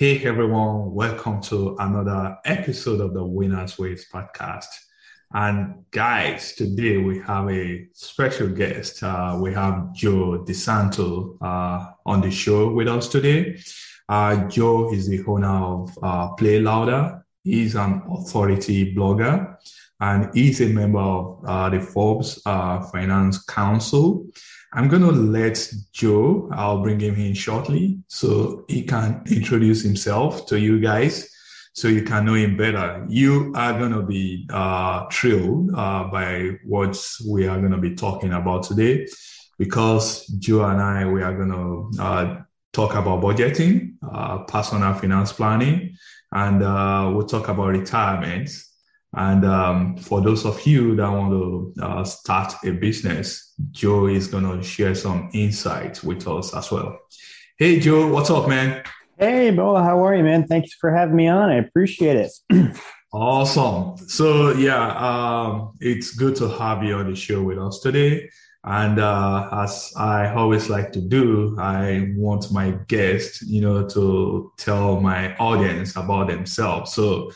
Hey everyone, welcome to another episode of the Winners Ways podcast. And guys, today we have a special guest. Uh, we have Joe DiSanto uh, on the show with us today. Uh, Joe is the owner of uh, Play Louder. He's an authority blogger and he's a member of uh, the Forbes uh, Finance Council. I'm going to let Joe, I'll bring him in shortly so he can introduce himself to you guys so you can know him better. You are going to be uh, thrilled uh, by what we are going to be talking about today because Joe and I, we are going to uh, talk about budgeting, uh, personal finance planning, and uh, we'll talk about retirement and um, for those of you that want to uh, start a business, Joe is going to share some insights with us as well. Hey, Joe, what's up, man? Hey, Bola, how are you, man? Thanks for having me on. I appreciate it. awesome. So, yeah, um, it's good to have you on the show with us today. And uh, as I always like to do, I want my guests, you know, to tell my audience about themselves. So,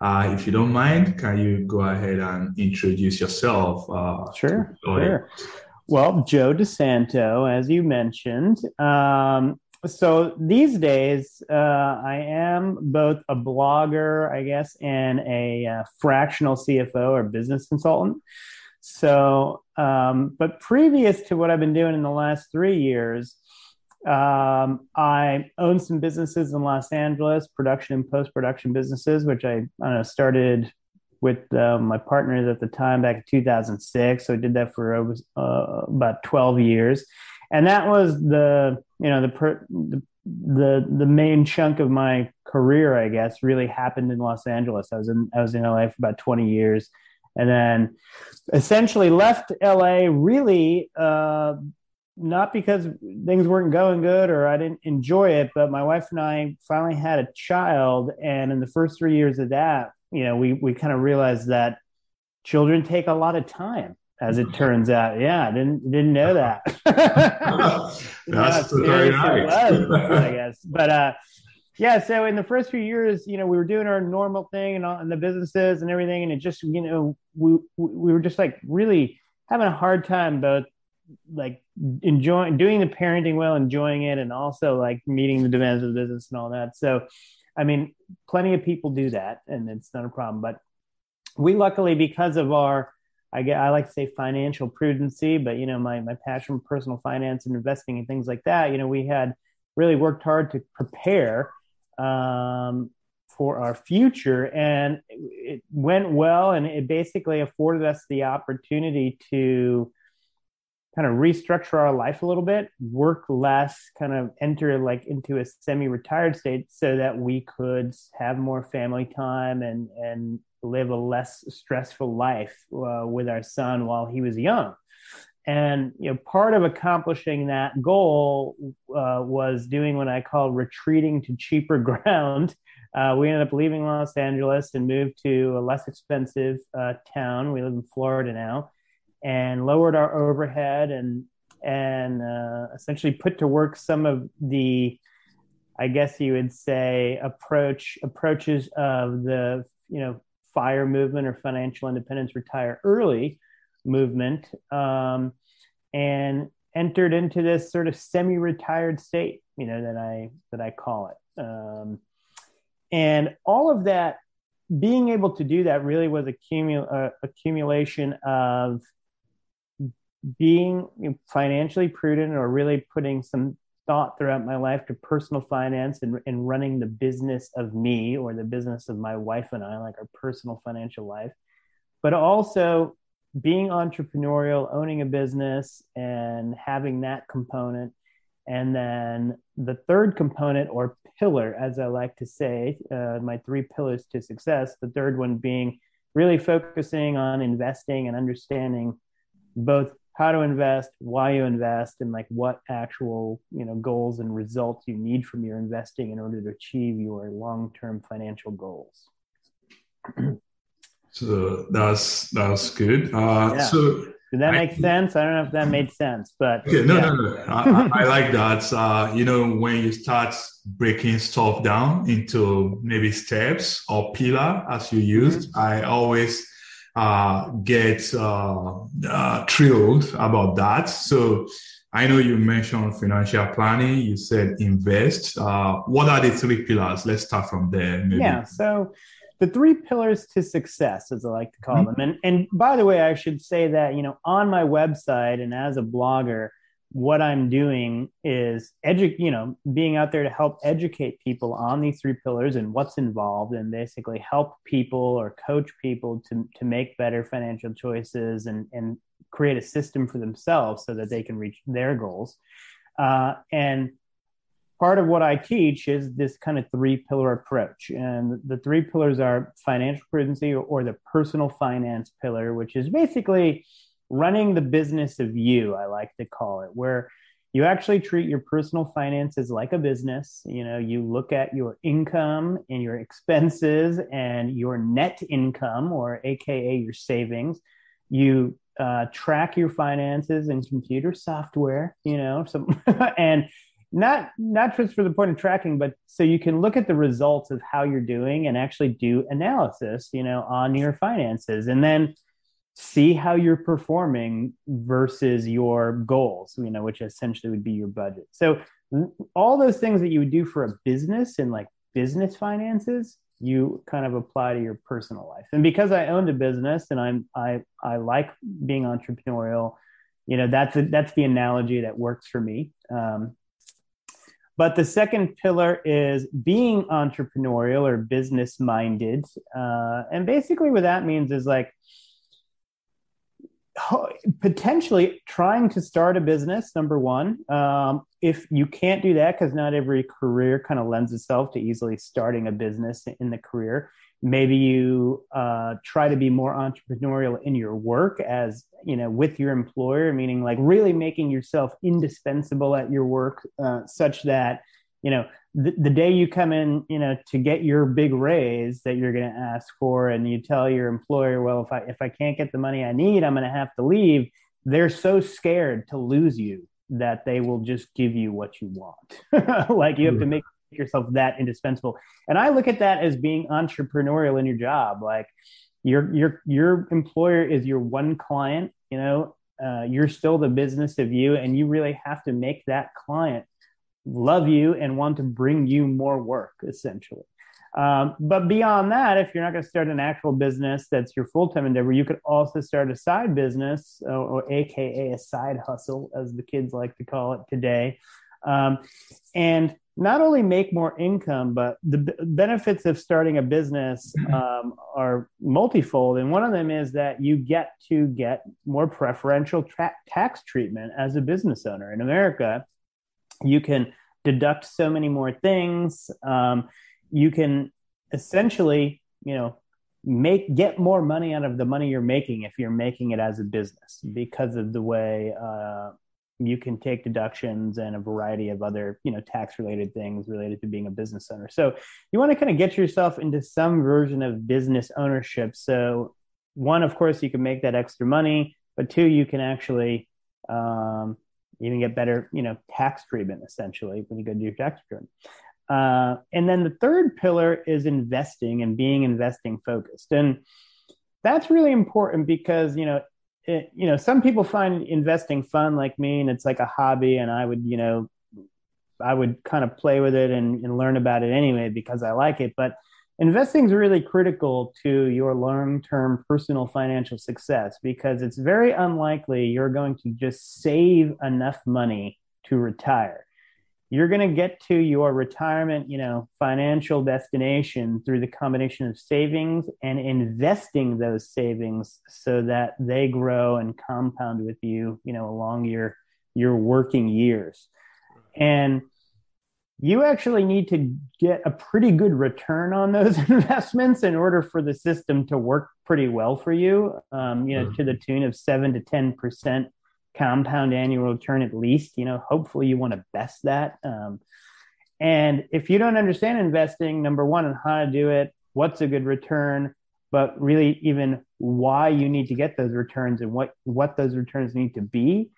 uh, if you don't mind, can you go ahead and introduce yourself? Uh, sure, sure. Well, Joe DiSanto, as you mentioned. Um, so these days, uh, I am both a blogger, I guess, and a uh, fractional CFO or business consultant. So, um, but previous to what I've been doing in the last three years, um, I own some businesses in Los Angeles, production and post production businesses, which I, I know, started with uh, my partners at the time back in 2006. So I did that for uh, about 12 years, and that was the you know the, per, the the the main chunk of my career, I guess, really happened in Los Angeles. I was in I was in LA for about 20 years, and then essentially left LA really uh, not because things weren't going good or I didn't enjoy it, but my wife and I finally had a child. And in the first three years of that, you know, we, we kind of realized that children take a lot of time as it turns out. Yeah, I didn't, didn't know that. That's very nice. Was, I guess. But, uh, yeah, so in the first few years, you know, we were doing our normal thing and, all, and the businesses and everything, and it just, you know, we we were just like really having a hard time both like enjoying doing the parenting well, enjoying it, and also like meeting the demands of the business and all that. So, I mean, plenty of people do that, and it's not a problem. But we luckily, because of our I get I like to say financial prudency, but you know, my my passion for personal finance and investing and things like that, you know, we had really worked hard to prepare um, for our future and it went well and it basically afforded us the opportunity to kind of restructure our life a little bit, work less, kind of enter like into a semi-retired state so that we could have more family time and and live a less stressful life uh, with our son while he was young. And you know, part of accomplishing that goal uh, was doing what I call retreating to cheaper ground. Uh, we ended up leaving Los Angeles and moved to a less expensive uh, town. We live in Florida now, and lowered our overhead and and uh, essentially put to work some of the I guess you would say approach approaches of the you know fire movement or financial independence retire early movement um, and entered into this sort of semi-retired state you know that I that I call it. Um, and all of that being able to do that really was a cumul- uh, accumulation of being financially prudent or really putting some thought throughout my life to personal finance and, and running the business of me or the business of my wife and I, like our personal financial life, but also being entrepreneurial, owning a business, and having that component. And then the third component or pillar, as I like to say, uh, my three pillars to success, the third one being really focusing on investing and understanding both how to invest, why you invest, and like what actual you know goals and results you need from your investing in order to achieve your long-term financial goals. so that's that's good. Uh, yeah. So did that make I, sense? I don't know if that made sense, but okay, no, yeah. no, no. I, I, like that. Uh, you know, when you start breaking stuff down into maybe steps or pillar, as you used, mm-hmm. I always uh, get uh, uh, thrilled about that. So I know you mentioned financial planning. You said invest. Uh, what are the three pillars? Let's start from there. Maybe. Yeah. So the three pillars to success, as I like to call mm-hmm. them. And and by the way, I should say that you know on my website and as a blogger, what I'm doing is edu- you know being out there to help educate people on these three pillars and what's involved, and basically help people or coach people to to make better financial choices and and create a system for themselves so that they can reach their goals. Uh, and part of what I teach is this kind of three pillar approach. And the three pillars are financial prudency or, or, the personal finance pillar, which is basically running the business of you, I like to call it, where you actually treat your personal finances like a business. You know, you look at your income and your expenses and your net income, or AKA your savings. You uh, track your finances in computer software, you know, some, and not not just for the point of tracking but so you can look at the results of how you're doing and actually do analysis you know on your finances and then see how you're performing versus your goals you know which essentially would be your budget. So all those things that you would do for a business and like business finances you kind of apply to your personal life. And because i owned a business and i'm i i like being entrepreneurial you know that's a, that's the analogy that works for me. Um, but the second pillar is being entrepreneurial or business minded. Uh, and basically, what that means is like potentially trying to start a business, number one. Um, if you can't do that, because not every career kind of lends itself to easily starting a business in the career, maybe you uh, try to be more entrepreneurial in your work as you know with your employer meaning like really making yourself indispensable at your work uh, such that you know the, the day you come in you know to get your big raise that you're going to ask for and you tell your employer well if i if i can't get the money i need i'm going to have to leave they're so scared to lose you that they will just give you what you want like you have to make yourself that indispensable. And I look at that as being entrepreneurial in your job. Like your your your employer is your one client. You know, uh, you're still the business of you, and you really have to make that client love you and want to bring you more work, essentially. Um, but beyond that, if you're not going to start an actual business that's your full time endeavor, you could also start a side business, or, or, AKA a side hustle, as the kids like to call it today. Um, and not only make more income, but the b- benefits of starting a business mm-hmm. um, are multifold. And one of them is that you get to get more preferential tra- tax treatment as a business owner. In America, you can deduct so many more things. Um, you can essentially, you know, make get more money out of the money you're making if you're making it as a business because of the way uh, you can take deductions and a variety of other you know tax related things related to being a business owner so you want to kind of get yourself into some version of business ownership so one of course you can make that extra money but two you can actually um, even get better you know tax treatment essentially when you go do your tax return uh, and then the third pillar is investing and being investing focused and that's really important because you know it, you know, some people find investing fun like me, and it's like a hobby, and I would, you know, I would kind of play with it and, and learn about it anyway because I like it. But investing is really critical to your long term personal financial success because it's very unlikely you're going to just save enough money to retire you're going to get to your retirement, you know, financial destination through the combination of savings and investing those savings so that they grow and compound with you, you know, along your your working years. And you actually need to get a pretty good return on those investments in order for the system to work pretty well for you. Um, you know, mm-hmm. to the tune of seven to ten percent compound annual return at least. You know, hopefully you want to best that. Um, and if you don't understand investing, number one, and how to do it, what's a good return, but really even why you need to get those returns and what what those returns need to be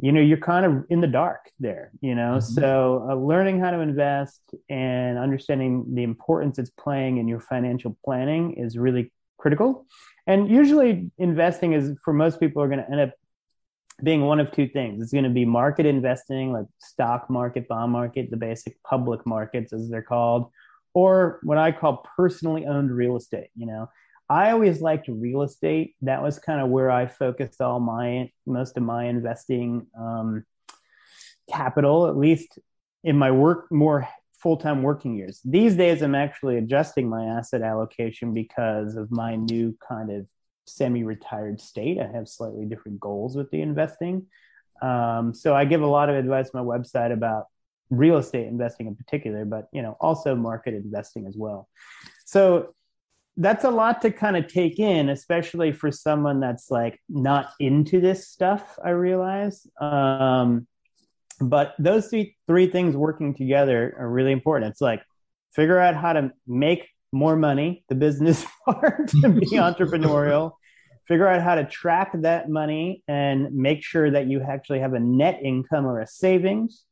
you know you're kind of in the dark there you know? Mm-hmm. so uh, learning how to invest and understanding the importance it's playing in your financial planning is really critical. And usually investing is for most people are going to end up being one of two things. It's going to be market investing like stock market bond market the basic public markets as they're called or what i call personally owned real estate you know I always liked real estate. That was kind of where I focused all my most of my investing um, capital, at least in my work more full time working years. These days, I'm actually adjusting my asset allocation because of my new kind of semi retired state. I have slightly different goals with the investing. Um, so I give a lot of advice on my website about real estate investing in particular, but you know also market investing as well. So that's a lot to kind of take in, especially for someone that's like not into this stuff. I realize, um, but those three three things working together are really important. It's like figure out how to make more money, the business part, to be entrepreneurial. Figure out how to track that money and make sure that you actually have a net income or a savings.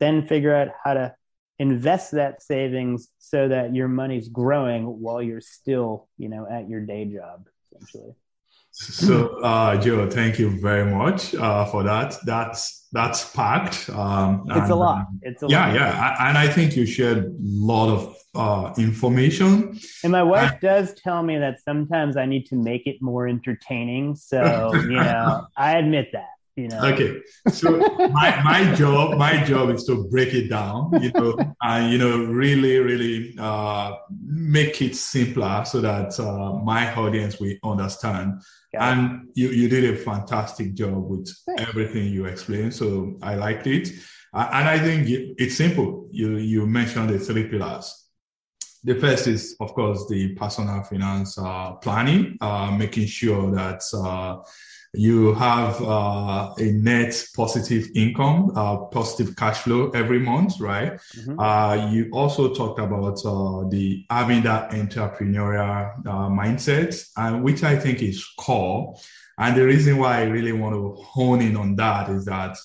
Then figure out how to invest that savings so that your money's growing while you're still, you know, at your day job, essentially. So, uh, Joe, thank you very much uh, for that. That's that's packed. Um, it's and, a lot. It's a yeah, lot. yeah, and I think you shared a lot of uh, information. And my wife I, does tell me that sometimes I need to make it more entertaining. So, you know, I admit that you know? Okay. So my, my job my job is to break it down you know and you know really really uh, make it simpler so that uh, my audience will understand. Yeah. and you, you did a fantastic job with Thanks. everything you explained so i liked it. Uh, and i think it's simple. You you mentioned the three pillars. The first is, of course, the personal finance uh, planning, uh, making sure that uh, you have uh, a net positive income, uh, positive cash flow every month, right? Mm-hmm. Uh, you also talked about uh, the having that entrepreneurial uh, mindset, and which I think is core. And the reason why I really want to hone in on that is that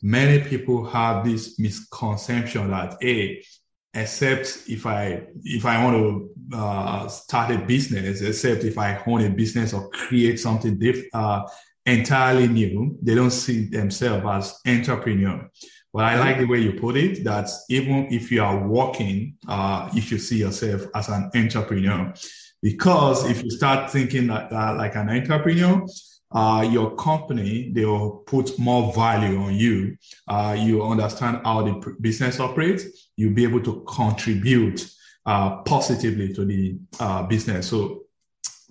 many people have this misconception that a except if I if I want to uh, start a business, except if I own a business or create something diff, uh, entirely new. They don't see themselves as entrepreneur. But I like the way you put it. That even if you are working, uh, you should see yourself as an entrepreneur. Because if you start thinking like that, like an entrepreneur, uh, your company they will put more value on you. Uh, you understand how the business operates. You'll be able to contribute uh, positively to the uh, business. So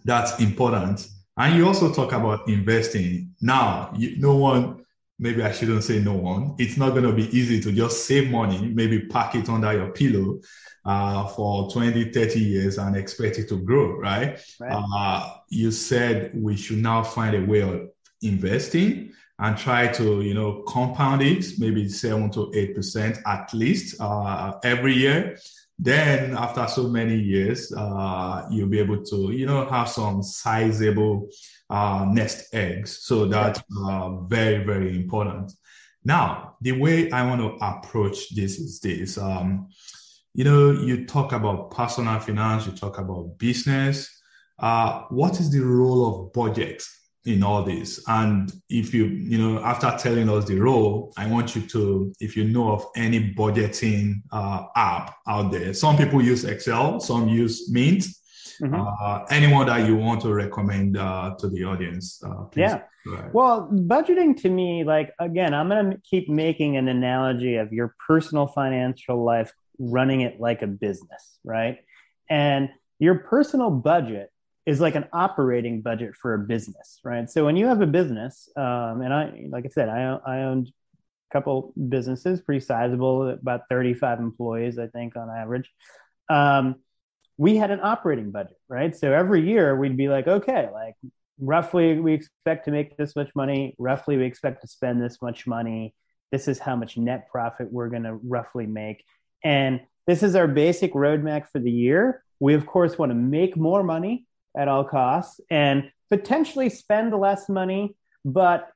that's important. And you also talk about investing. Now, you, no one, maybe I shouldn't say no one, it's not going to be easy to just save money, maybe pack it under your pillow uh, for 20, 30 years and expect it to grow, right? right. Uh, you said we should now find a way of investing and try to, you know, compound it, maybe seven to 8% at least uh, every year then after so many years, uh, you'll be able to, you know, have some sizable uh, nest eggs. So that's uh, very, very important. Now, the way I want to approach this is this. Um, you know, you talk about personal finance, you talk about business. Uh, what is the role of budget in all this. And if you, you know, after telling us the role, I want you to, if you know of any budgeting uh, app out there, some people use Excel, some use Mint. Mm-hmm. Uh, anyone that you want to recommend uh, to the audience? Uh, yeah. Well, budgeting to me, like, again, I'm going to keep making an analogy of your personal financial life, running it like a business, right? And your personal budget is like an operating budget for a business, right? So when you have a business, um, and I, like I said, I, I owned a couple businesses, pretty sizable, about 35 employees, I think, on average. Um, we had an operating budget, right? So every year we'd be like, okay, like roughly we expect to make this much money. Roughly we expect to spend this much money. This is how much net profit we're going to roughly make. And this is our basic roadmap for the year. We, of course, want to make more money at all costs and potentially spend less money, but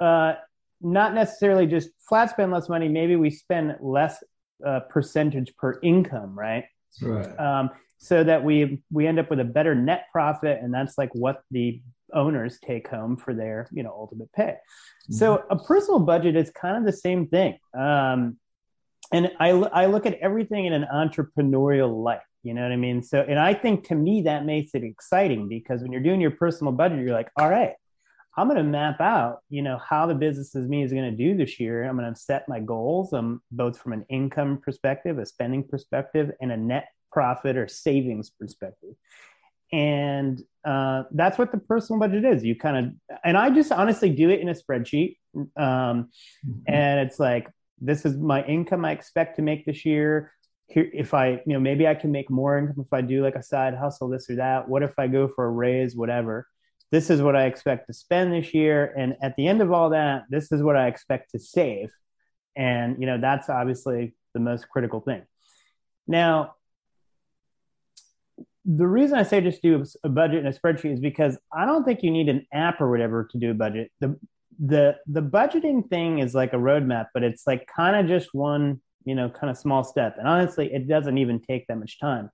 uh, not necessarily just flat spend less money. Maybe we spend less uh, percentage per income, right? Right. Um, so that we we end up with a better net profit, and that's like what the owners take home for their you know ultimate pay. Mm-hmm. So a personal budget is kind of the same thing. Um, and I, I look at everything in an entrepreneurial light you know what i mean so and i think to me that makes it exciting because when you're doing your personal budget you're like all right i'm going to map out you know how the business is me is going to do this year i'm going to set my goals um, both from an income perspective a spending perspective and a net profit or savings perspective and uh, that's what the personal budget is you kind of and i just honestly do it in a spreadsheet um, mm-hmm. and it's like this is my income I expect to make this year. Here, if I, you know, maybe I can make more income if I do like a side hustle, this or that. What if I go for a raise, whatever? This is what I expect to spend this year. And at the end of all that, this is what I expect to save. And, you know, that's obviously the most critical thing. Now, the reason I say just do a budget and a spreadsheet is because I don't think you need an app or whatever to do a budget. The the the budgeting thing is like a roadmap, but it's like kind of just one, you know, kind of small step. And honestly, it doesn't even take that much time.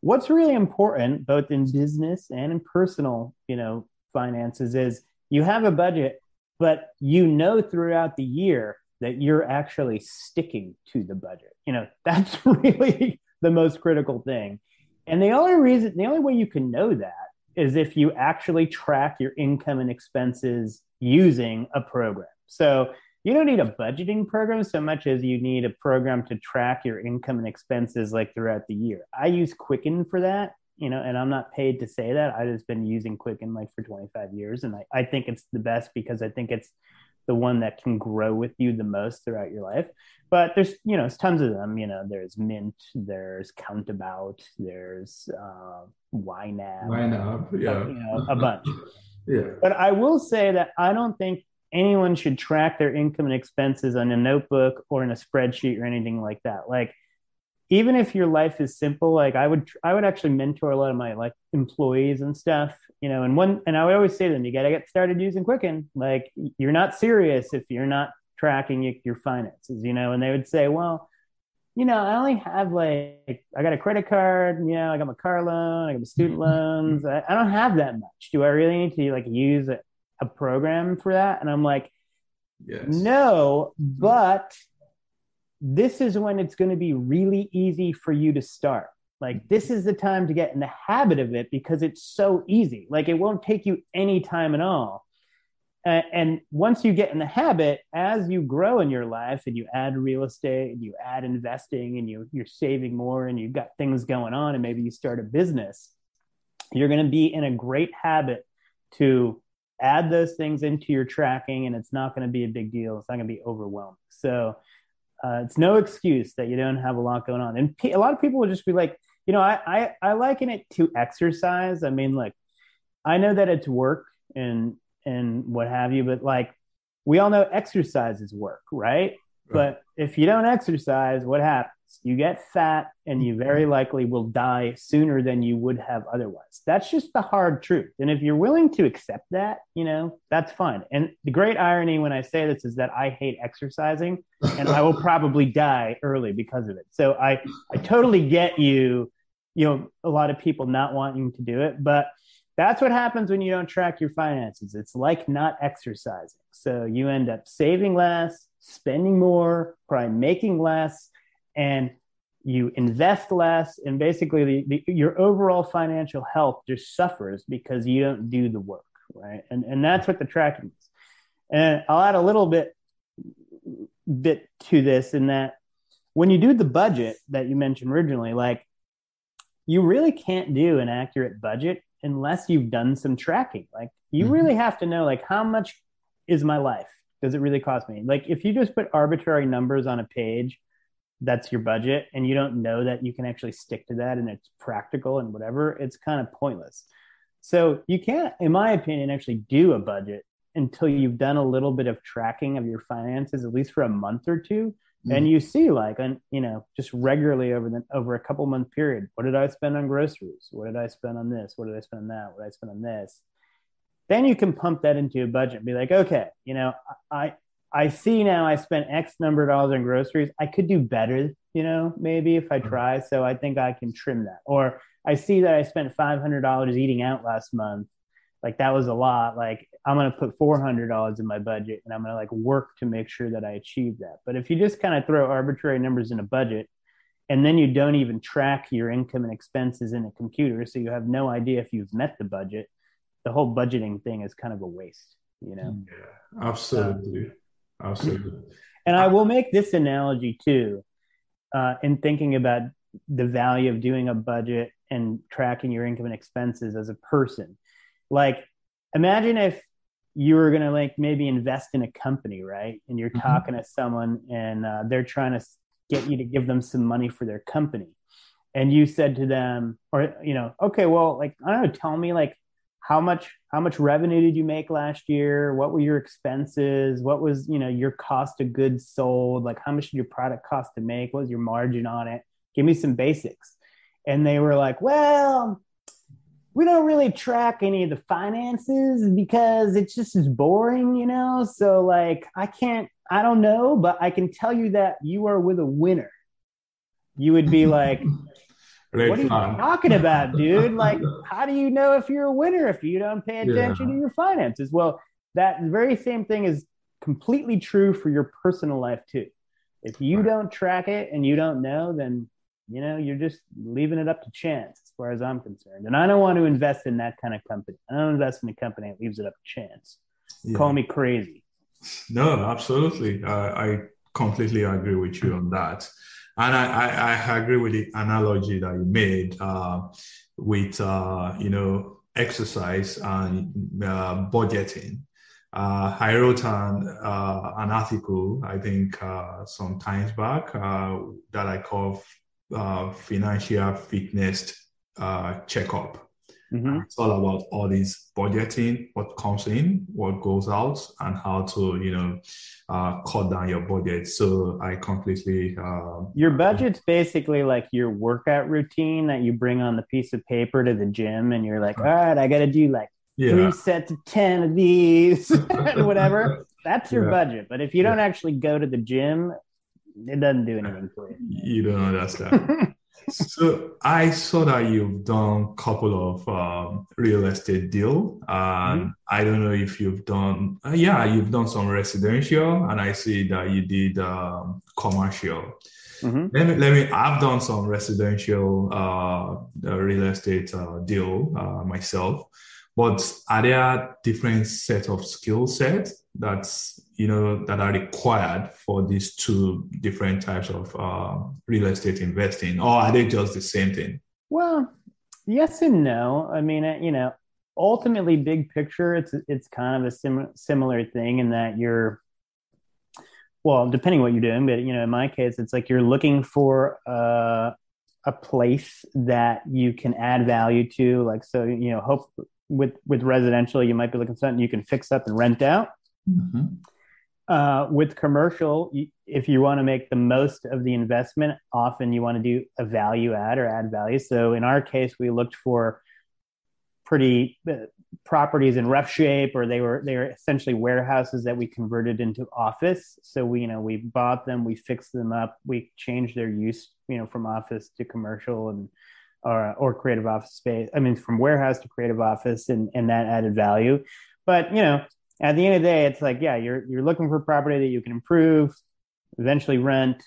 What's really important, both in business and in personal, you know, finances, is you have a budget, but you know throughout the year that you're actually sticking to the budget. You know, that's really the most critical thing. And the only reason, the only way you can know that is if you actually track your income and expenses using a program. So you don't need a budgeting program so much as you need a program to track your income and expenses like throughout the year. I use Quicken for that, you know, and I'm not paid to say that. I've just been using Quicken like for 25 years. And I, I think it's the best because I think it's the one that can grow with you the most throughout your life. But there's, you know, there's tons of them. You know, there's Mint, there's Countabout, there's uh, YNAB, YNAB, yeah, you know, a bunch. Yeah. But I will say that I don't think anyone should track their income and expenses on a notebook or in a spreadsheet or anything like that. Like even if your life is simple, like I would I would actually mentor a lot of my like employees and stuff, you know, and one and I would always say to them, you gotta get started using Quicken. Like you're not serious if you're not tracking your finances, you know, and they would say, well, you know, I only have like I got a credit card, you know, I got my car loan, I got my student mm-hmm. loans. I, I don't have that much. Do I really need to like use a, program for that? And I'm like, yes. no, but this is when it's going to be really easy for you to start. Like this is the time to get in the habit of it because it's so easy. Like it won't take you any time at all and once you get in the habit as you grow in your life and you add real estate and you add investing and you, you're saving more and you've got things going on and maybe you start a business you're going to be in a great habit to add those things into your tracking and it's not going to be a big deal it's not going to be overwhelming so uh, it's no excuse that you don't have a lot going on and a lot of people will just be like you know I, I i liken it to exercise i mean like i know that it's work and and what have you. But like we all know exercises work, right? right? But if you don't exercise, what happens? You get fat and you very mm-hmm. likely will die sooner than you would have otherwise. That's just the hard truth. And if you're willing to accept that, you know, that's fine. And the great irony when I say this is that I hate exercising and I will probably die early because of it. So I, I totally get you, you know, a lot of people not wanting to do it, but that's what happens when you don't track your finances. It's like not exercising. So you end up saving less, spending more, probably making less, and you invest less. And basically, the, the, your overall financial health just suffers because you don't do the work, right? And, and that's what the tracking is. And I'll add a little bit bit to this in that when you do the budget that you mentioned originally, like you really can't do an accurate budget unless you've done some tracking. Like you mm-hmm. really have to know like how much is my life? does it really cost me? Like if you just put arbitrary numbers on a page, that's your budget, and you don't know that you can actually stick to that and it's practical and whatever, it's kind of pointless. So you can't, in my opinion, actually do a budget until you've done a little bit of tracking of your finances, at least for a month or two. Mm. And you see, like, on, you know, just regularly over the over a couple month period, what did I spend on groceries? What did I spend on this? What did I spend on that? What did I spend on this? then you can pump that into a budget and be like, okay, you know, I I see now I spent X number of dollars on groceries. I could do better, you know, maybe if I mm-hmm. try. So I think I can trim that. Or I see that I spent five hundred dollars eating out last month. Like that was a lot. Like I'm gonna put four hundred dollars in my budget and I'm gonna like work to make sure that I achieve that. But if you just kind of throw arbitrary numbers in a budget and then you don't even track your income and expenses in a computer, so you have no idea if you've met the budget the whole budgeting thing is kind of a waste, you know? Yeah, absolutely. Um, absolutely. And I will make this analogy too, uh, in thinking about the value of doing a budget and tracking your income and expenses as a person. Like, imagine if you were going to like maybe invest in a company, right? And you're mm-hmm. talking to someone and uh, they're trying to get you to give them some money for their company. And you said to them, or, you know, okay, well, like, I don't know, tell me like how much how much revenue did you make last year? What were your expenses? What was you know your cost of goods sold? Like how much did your product cost to make? What was your margin on it? Give me some basics. And they were like well we don't really track any of the finances because it's just as boring you know? So like i can't i don't know but i can tell you that you are with a winner. You would be like Great what are you talking about, dude? Like, how do you know if you're a winner if you don't pay attention yeah. to your finances? Well, that very same thing is completely true for your personal life too. If you right. don't track it and you don't know, then you know you're just leaving it up to chance, as far as I'm concerned. And I don't want to invest in that kind of company. I don't invest in a company that leaves it up to chance. Yeah. Call me crazy. No, absolutely. I completely agree with you on that. And I, I, I agree with the analogy that you made uh, with, uh, you know, exercise and uh, budgeting. Uh, I wrote an, uh, an article, I think, uh, some times back that I call financial fitness checkup. Mm-hmm. It's all about all these budgeting, what comes in, what goes out, and how to, you know, uh, cut down your budget. So I completely. Uh, your budget's basically like your workout routine that you bring on the piece of paper to the gym, and you're like, all right, I got to do like yeah. three sets of 10 of these and whatever. That's your yeah. budget. But if you don't actually go to the gym, it doesn't do anything for you. You don't understand. so I saw that you've done a couple of um, real estate deal, and mm-hmm. I don't know if you've done. Uh, yeah, you've done some residential, and I see that you did um, commercial. Mm-hmm. Let me let me. I've done some residential uh, real estate uh, deal uh, myself, but are there different set of skill sets that's you know that are required for these two different types of uh, real estate investing? Or are they just the same thing? Well yes and no. I mean uh, you know ultimately big picture it's it's kind of a sim- similar thing in that you're well depending what you're doing but you know in my case it's like you're looking for uh, a place that you can add value to like so you know hope with with residential you might be looking something you can fix up and rent out Mm-hmm. Uh, with commercial, if you want to make the most of the investment, often you want to do a value add or add value. So in our case, we looked for pretty uh, properties in rough shape, or they were they were essentially warehouses that we converted into office. So we you know we bought them, we fixed them up, we changed their use you know from office to commercial and or or creative office space. I mean from warehouse to creative office, and and that added value. But you know at the end of the day, it's like, yeah, you're you're looking for property that you can improve, eventually rent,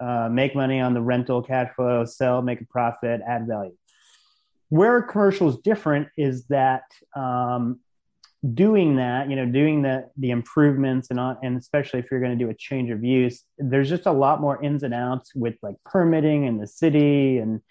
uh, make money on the rental cash flow, sell, make a profit, add value. Where commercial is different is that um, doing that, you know, doing the the improvements and on, and especially if you're going to do a change of use, there's just a lot more ins and outs with like permitting in the city and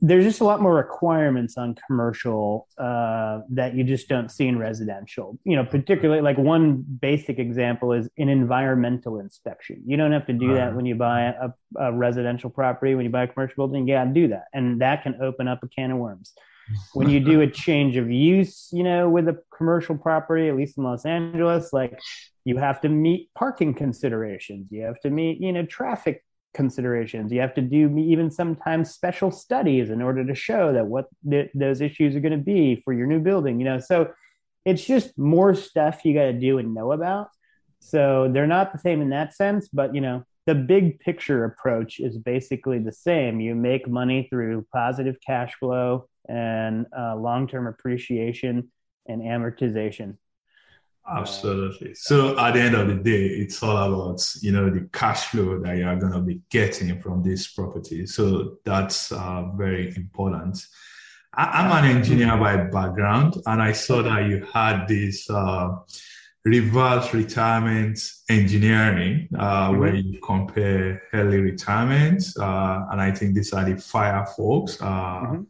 there's just a lot more requirements on commercial uh, that you just don't see in residential. You know, particularly like one basic example is an environmental inspection. You don't have to do that when you buy a, a residential property. When you buy a commercial building, you got to do that, and that can open up a can of worms. when you do a change of use, you know, with a commercial property, at least in Los Angeles, like you have to meet parking considerations. You have to meet, you know, traffic considerations. You have to do even sometimes special studies in order to show that what th- those issues are going to be for your new building. You know, so it's just more stuff you got to do and know about. So they're not the same in that sense, but you know, the big picture approach is basically the same. You make money through positive cash flow and uh, long term appreciation and amortization. Absolutely. So at the end of the day, it's all about you know the cash flow that you are going to be getting from this property. So that's uh, very important. I- am an engineer by background, and I saw that you had this uh, reverse retirement engineering, uh, mm-hmm. where you compare early retirement, uh, and I think these are the fire folks uh, mm-hmm.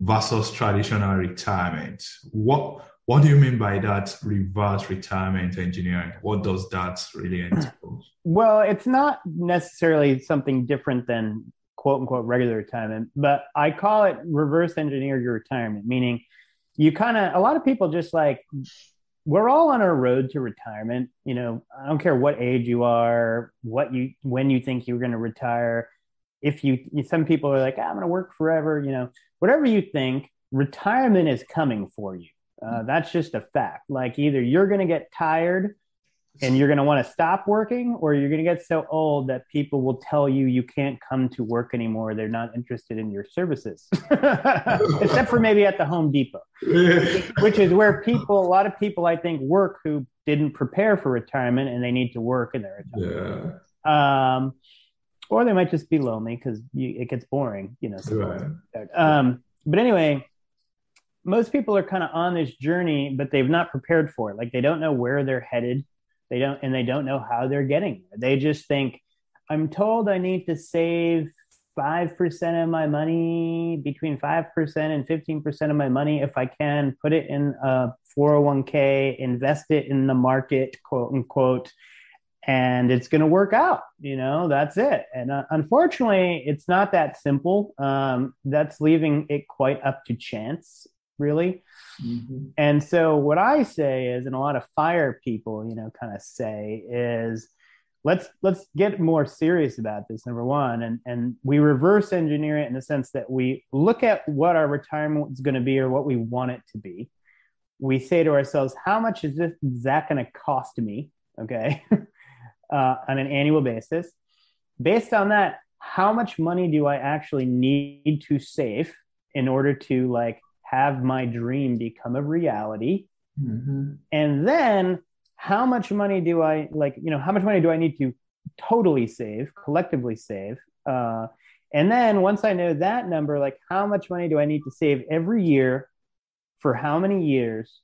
versus traditional retirement. What what do you mean by that reverse retirement engineering? What does that really entail? Well, it's not necessarily something different than quote unquote regular retirement, but I call it reverse engineer your retirement, meaning you kind of, a lot of people just like, we're all on our road to retirement. You know, I don't care what age you are, what you, when you think you're going to retire. If you, some people are like, ah, I'm going to work forever, you know, whatever you think, retirement is coming for you uh, that's just a fact. Like either you're going to get tired and you're going to want to stop working, or you're going to get so old that people will tell you you can't come to work anymore. They're not interested in your services, except for maybe at the Home Depot, which is where people, a lot of people, I think, work who didn't prepare for retirement and they need to work in their retirement. Yeah. Um, or they might just be lonely because it gets boring, you know. Right. Um, but anyway, most people are kind of on this journey, but they've not prepared for it. Like they don't know where they're headed. They don't, and they don't know how they're getting there. They just think, I'm told I need to save 5% of my money, between 5% and 15% of my money, if I can, put it in a 401k, invest it in the market, quote unquote, and it's going to work out. You know, that's it. And uh, unfortunately, it's not that simple. Um, that's leaving it quite up to chance really. Mm-hmm. And so what I say is, and a lot of fire people, you know, kind of say is, let's let's get more serious about this. Number one, and and we reverse engineer it in the sense that we look at what our retirement is going to be or what we want it to be. We say to ourselves, how much is this is that going to cost me? Okay, uh, on an annual basis. Based on that, how much money do I actually need to save in order to like have my dream become a reality. Mm-hmm. and then how much money do i like you know how much money do i need to totally save collectively save? Uh, and then once i know that number like how much money do i need to save every year for how many years?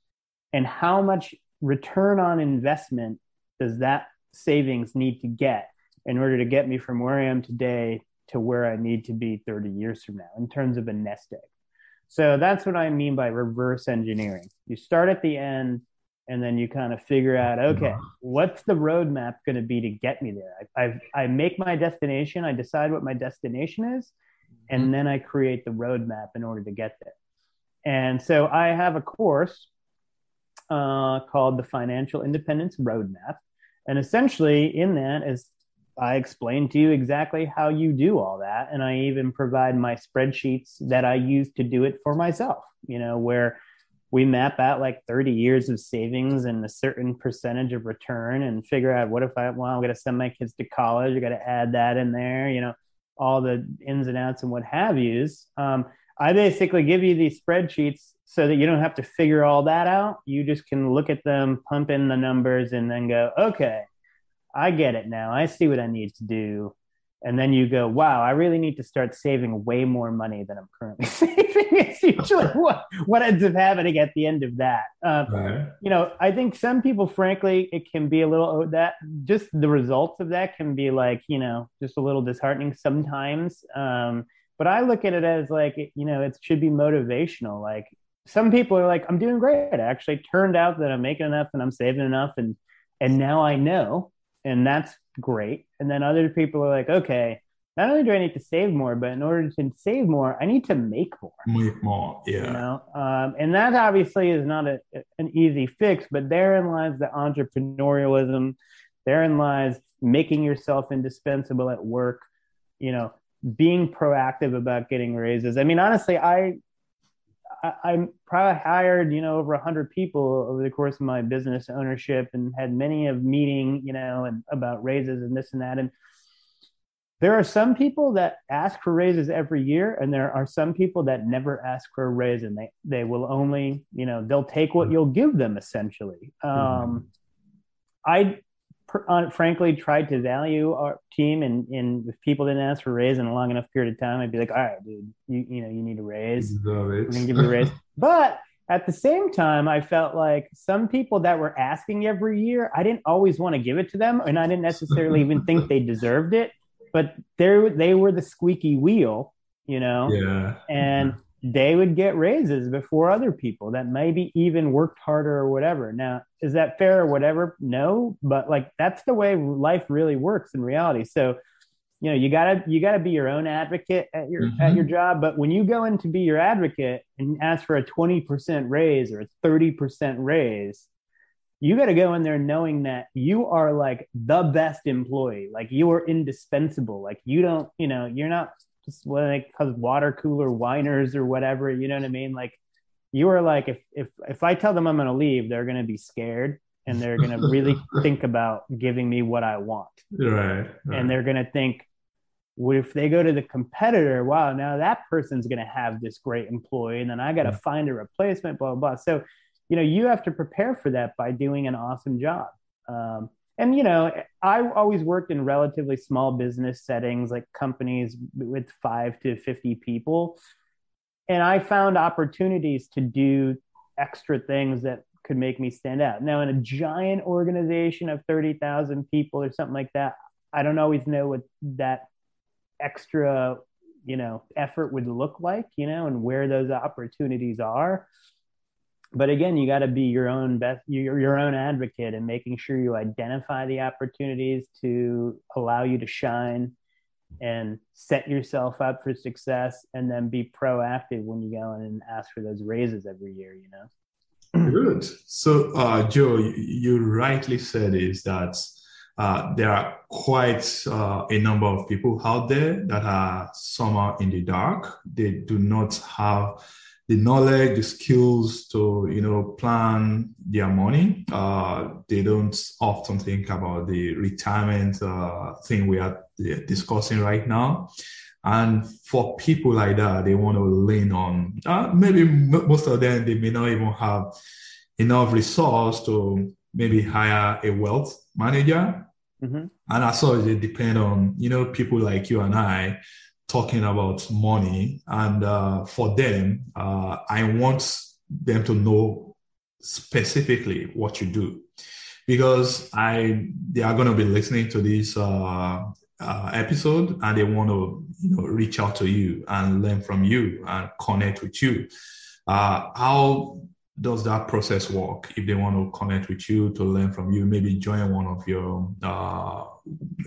And how much return on investment does that savings need to get in order to get me from where i am today to where i need to be 30 years from now in terms of a nest egg so that's what I mean by reverse engineering. You start at the end and then you kind of figure out, okay, what's the roadmap going to be to get me there? I, I, I make my destination, I decide what my destination is, and mm-hmm. then I create the roadmap in order to get there. And so I have a course uh, called the Financial Independence Roadmap. And essentially, in that is I explain to you exactly how you do all that. And I even provide my spreadsheets that I use to do it for myself, you know, where we map out like 30 years of savings and a certain percentage of return and figure out what if I, well, I'm going to send my kids to college. I got to add that in there, you know, all the ins and outs and what have yous. Um, I basically give you these spreadsheets so that you don't have to figure all that out. You just can look at them, pump in the numbers, and then go, okay, I get it now. I see what I need to do. And then you go, wow, I really need to start saving way more money than I'm currently saving. it's usually what, what ends up happening at the end of that. Um, right. You know, I think some people, frankly, it can be a little that just the results of that can be like, you know, just a little disheartening sometimes. Um, but I look at it as like, you know, it should be motivational. Like some people are like, I'm doing great. It actually turned out that I'm making enough and I'm saving enough. And, and now I know, and that's great. And then other people are like, okay, not only do I need to save more, but in order to save more, I need to make more. Make more, yeah. You know, um, and that obviously is not a, an easy fix, but therein lies the entrepreneurialism. Therein lies making yourself indispensable at work. You know, being proactive about getting raises. I mean, honestly, I, I I'm probably hired, you know, over a hundred people over the course of my business ownership, and had many of meeting, you know, and about raises and this and that, and there are some people that ask for raises every year and there are some people that never ask for a raise and they they will only you know they'll take what you'll give them essentially. Um, i uh, frankly tried to value our team and, and if people didn't ask for a raise in a long enough period of time i'd be like all right dude you, you know you need a raise we're gonna give you a raise but at the same time i felt like some people that were asking every year i didn't always want to give it to them and i didn't necessarily even think they deserved it but they they were the squeaky wheel, you know. Yeah. And yeah. They would get raises before other people that maybe even worked harder or whatever. Now, is that fair or whatever? No, but like that's the way life really works in reality. So, you know, you gotta you gotta be your own advocate at your mm-hmm. at your job. But when you go in to be your advocate and ask for a twenty percent raise or a thirty percent raise, you got to go in there knowing that you are like the best employee like you are indispensable like you don't you know you're not just like cause water cooler whiners or whatever you know what i mean? Like you are like if if if i tell them i'm going to leave they're going to be scared and they're going to really think about giving me what i want. Right, right. and they're going to think what if they go to the competitor? Wow now that person's going to have this great employee and then i got to find a replacement blah, blah blah. So you know you have to prepare for that by doing an awesome job. Um, and you know i always worked in relatively small business settings like companies with five to 50 people. And i found opportunities to do extra things that could make me stand out. Now in a giant organization of 30000 people or something like that i don't always know what that extra you know effort would look like you know and where those opportunities are but again you got to be your own best your, your own advocate and making sure you identify the opportunities to allow you to shine and set yourself up for success and then be proactive when you go in and ask for those raises every year you know? Good. So uh, joe you rightly said is that uh, there are quite uh, a number of people out there that are somehow in the dark. They do not have the knowledge, the skills to you know plan their money. Uh, they don't often think about the retirement uh, thing we are discussing right now. And for people like that, they want to lean on. Uh, maybe most of them they may not even have enough resource to maybe hire a wealth manager. Mm-hmm. And as such, they depend on you know people like you and I talking about money. And uh, for them, uh, I want them to know specifically what you do because I they are going to be listening to this uh, uh, episode and they want to you know reach out to you and learn from you and connect with you. Uh, how does that process work? If they want to connect with you to learn from you maybe join one of your uh,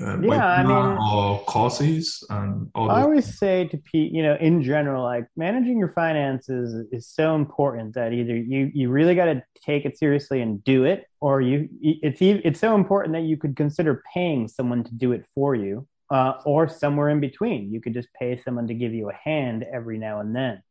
uh yeah i mean or courses and all i always say to pete you know in general like managing your finances is so important that either you you really got to take it seriously and do it or you it's it's so important that you could consider paying someone to do it for you uh, or somewhere in between. You could just pay someone to give you a hand every now and then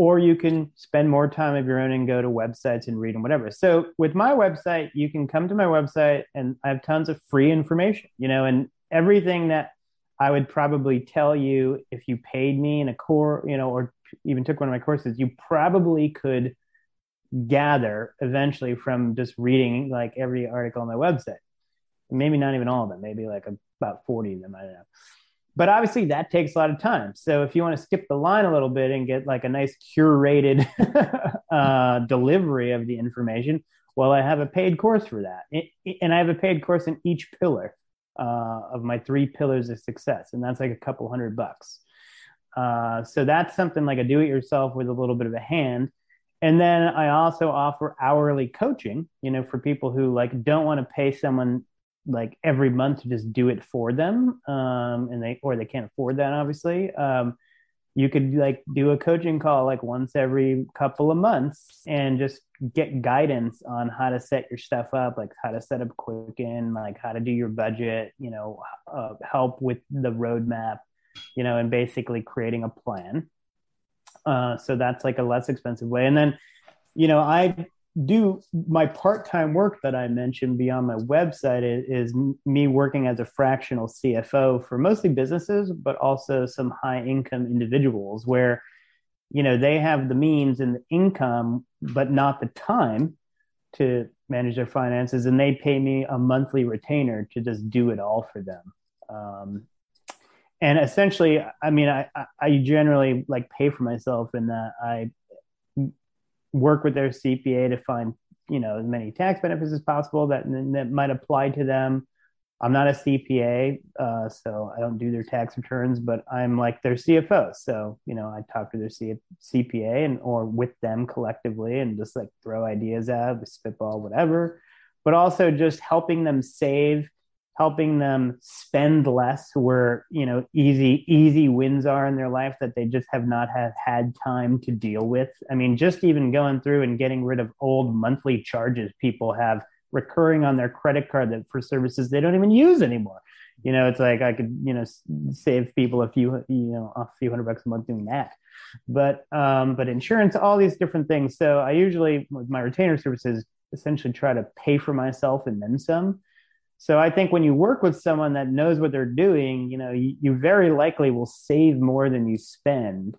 or you can spend more time of your own and go to websites and read and whatever. So with my website, you can come to my website and I have tons of free information, you know, and everything that I would probably tell you if you paid me in a core, you know, or even took one of my courses, you probably could gather eventually from just reading like every article on my website. Maybe not even all of them, maybe like about 40 of them, I don't know but obviously that takes a lot of time. So if you want to skip the line a little bit and get like a nice curated uh, delivery of the information well i have a paid course for that. And i have a paid course in each pillar uh, of my three pillars of success and that's like a couple hundred bucks. Uh, so that's something like a do it yourself with a little bit of a hand. And then I also offer hourly coaching, you know, for people who like don't want to pay someone like every month to just do it for them. Um, and they, or they can't afford that obviously. Um, you could like do a coaching call like once every couple of months and just get guidance on how to set your stuff up like how to set up quicken like how to do your budget you know uh, help with the roadmap you know and basically creating a plan uh, so that's like a less expensive way and then you know i do my part-time work that I mentioned beyond my website is, is, me working as a fractional CFO for mostly businesses, but also some high-income individuals where you know they have the means and the income, but not the time to manage their finances, and they pay me a monthly retainer to just do it all for them. Um, and essentially, I mean, I, I generally like pay for myself in that I work with their CPA to find you know as many tax benefits as possible that that might apply to them. I'm not a CPA, uh, so I don't do their tax returns, but I'm like their CFO. So you know, I talk to their C- CPA and or with them collectively, and just like throw ideas out, spitball, whatever. But also just helping them save helping them spend less where you know easy easy wins are in their life that they just have not have had time to deal with. I mean just even going through and getting rid of old monthly charges people have recurring on their credit card that for services they don't even use anymore. You know it's like i could you know save people a few you know a few hundred bucks a month doing that. But um but insurance all these different things. So i usually with my retainer services essentially try to pay for myself and then some so I think when you work with someone that knows what they're doing, you know, you, you very likely will save more than you spend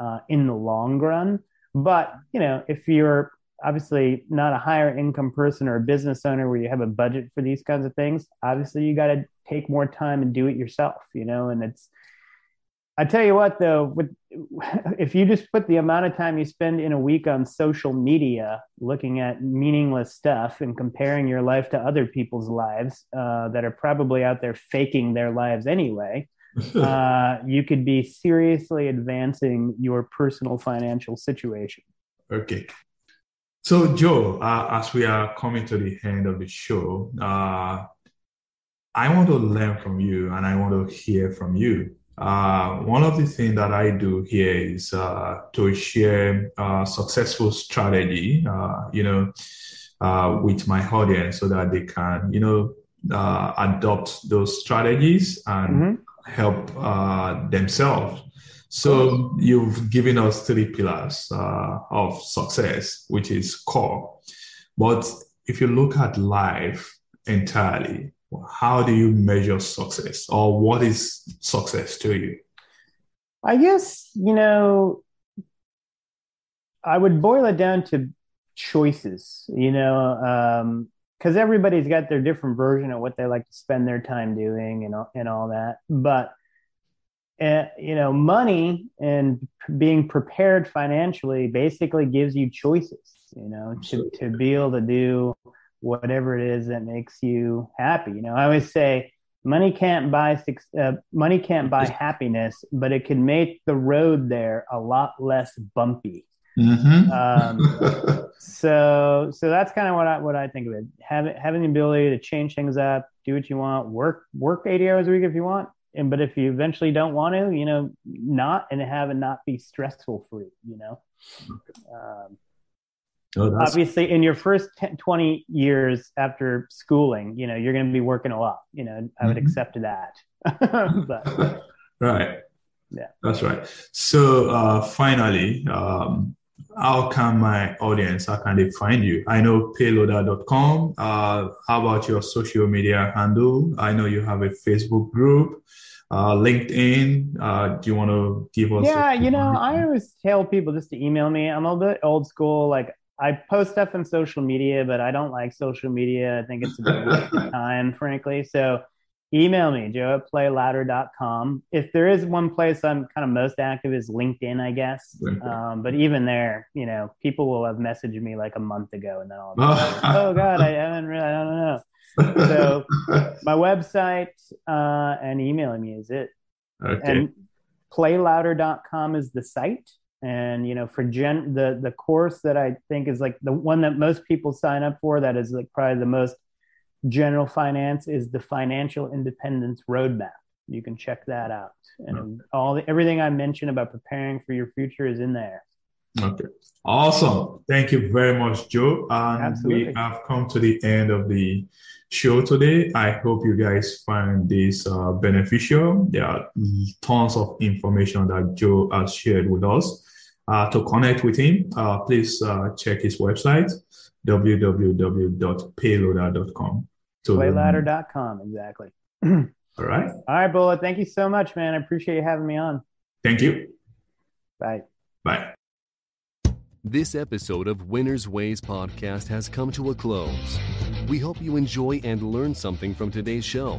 uh, in the long run. But you know, if you're obviously not a higher income person or a business owner where you have a budget for these kinds of things, obviously you got to take more time and do it yourself. You know, and it's I tell you what, though, with, if you just put the amount of time you spend in a week on social media looking at meaningless stuff and comparing your life to other people's lives uh, that are probably out there faking their lives anyway, uh, you could be seriously advancing your personal financial situation. Okay. So, Joe, uh, as we are coming to the end of the show, uh, I want to learn from you and I want to hear from you. Uh, one of the things that I do here is uh, to share uh, successful strategy, uh, you know, uh, with my audience so that they can, you know, uh, adopt those strategies and mm-hmm. help themselves. So you've given us three pillars of success, which is core. But if you look at life entirely, how do you measure success or what is success to you? I guess, you know, I would boil it down to choices, you know, because um, everybody's got their different version of what they like to spend their time doing and, and all that. But, uh, you know, money and being prepared financially basically gives you choices, you know, to, to be able to do whatever it is that makes you happy. You know, I always say money can't buy uh, money can't buy happiness, but it can make the road there a lot less bumpy. Mm-hmm. Um, so, so that's kind of what I what I think of it. Having having the ability to change things up, do what you want, work work eighty hours a week if you want, and but if you eventually don't want to, you know, not and have it not be stressful for you. You know. Um, Oh, Obviously, in your first 10, 20 years after schooling, you know, you're going to be working a lot. You know, I would mm-hmm. accept that. but, right. Yeah. That's right. So, uh, finally, um, how can my audience, how can they find you? I know playlouder.com. Uh, how about your social media handle? I know you have a Facebook group. Uh, LinkedIn. Uh, do you want to give us? Yeah, you know, I always tell people just to email me. I'm a bit old school. Like I post stuff on social media, but I don't like social media. I think it's a bit waste of time, frankly. So email me, joe at playlouder.com. If there is one place I'm kind of most active is LinkedIn, I guess. Um, but even there, you know, people will have messaged me like a month ago and then I'll be like, oh God, I haven't really, I don't know. So my website uh, and emailing me is it. Okay. And playlouder.com is the site and you know for gen the the course that i think is like the one that most people sign up for that is like probably the most general finance is the financial independence roadmap you can check that out and all the, everything i mentioned about preparing for your future is in there okay awesome thank you very much joe and Absolutely. we have come to the end of the show today. I hope you guys find this uh, beneficial. There are tons of information that Joe has shared with us. Uh, to connect with him, uh, please uh, check his website, www.playlouder.com. Playlouder.com, exactly. All right. All right, Bullet. Thank you so much, man. I appreciate you having me on. Thank you. Bye. Bye. This episode of Winners Ways podcast has come to a close. We hope you enjoy and learn something from today's show.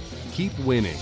keep winning.